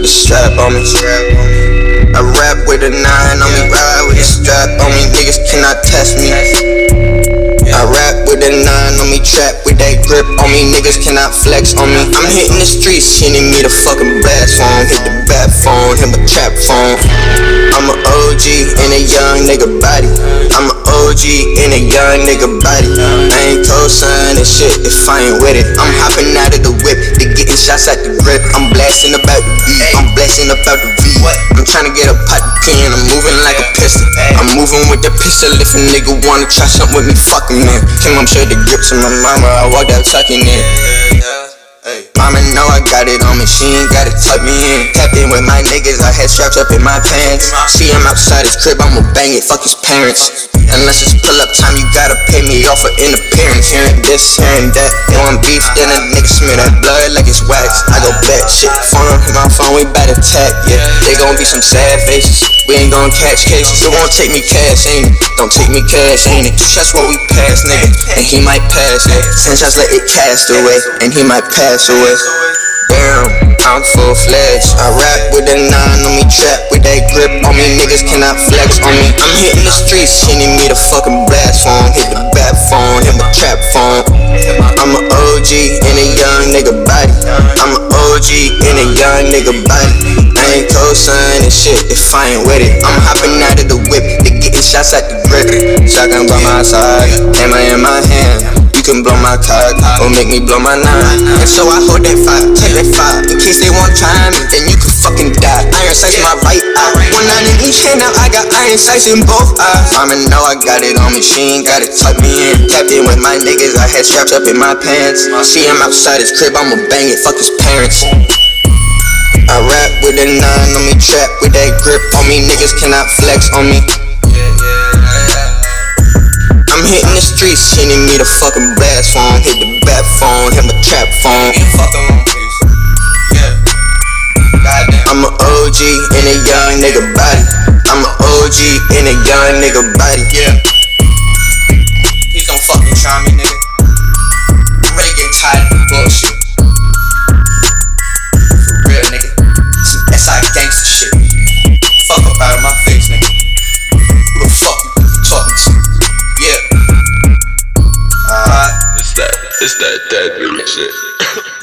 with a strap on me. I rap with a nine on me, ride with a strap on me. Niggas cannot test me. I rap with a nine on me, trap with that grip on me. Niggas cannot flex on me. I'm hitting the streets, sending me the fucking blast phone. Hit the bat phone, hit my trap phone. I'm a OG in a young nigga body. I'm a OG in a young nigga body. I ain't co-signing shit if I ain't with it. I'm hopping out of the whip, they getting shots at the grip. I'm blasting about the beat, I'm blasting about the beat. I'm trying to get a pot pin, I'm moving like a pistol. I'm moving with the pistol. If a nigga wanna try something with me, fuck him man. Came up showed the grips to my mama, I walked out tucking in. Mama know I got it on me, she ain't gotta tuck me in. Tapped in with my niggas, I had straps up in my pants. See him outside his crib, I'ma bang it, fuck his parents. Unless it's pull up time, you pay me off for interference. Hearing this, hearing that. They want beef, then a nigga smear that blood like it's wax. I go back, shit, phone on my phone, we bout to tap, yeah. They gon' be some sad faces, we ain't gon' catch cases. You won't take me cash, ain't it? Don't take me cash, ain't it? Two shots what we pass, nigga, and he might pass. Ten shots let it cast away, and he might pass away. Damn, I'm full fledged. I rap with a nine on me, trap with that grip on me. Niggas cannot flex on me. I'm hitting the streets, sending me the fucking blast phone. Phone. I'm an OG in a young nigga body. I'm an OG in a young nigga body. I ain't co-signing shit if I ain't with it. I'm hopping out of the whip, they getting shots at the grip. Shotgun by my side, hammer in my hand. You can blow my cock or make me blow my nine. And so I hold that fire, take that fire. In case they want try me, then you can fucking die. Iron sights in my right eye. One nine in each hand, now I got iron sights in both eyes. Mama know I got it on me, she ain't gotta tuck me in. Tapped had straps up in my pants. See him outside his crib, I'ma bang it, fuck his parents. I rap with a nine on me, trap with that grip on me. Niggas cannot flex on me. I'm hitting the streets, sending me the fucking blast phone. Hit the bat phone, hit my trap phone. I'm an OG in a young nigga body. I'm an OG in a young nigga body. Yeah. Please don't fucking try me, nigga side bullshit. For real, nigga. Some SI gangster shit. Fuck up out of my face, nigga. Who the fuck you talking to? Yeah. Alright. It's that, it's that dead dude shit.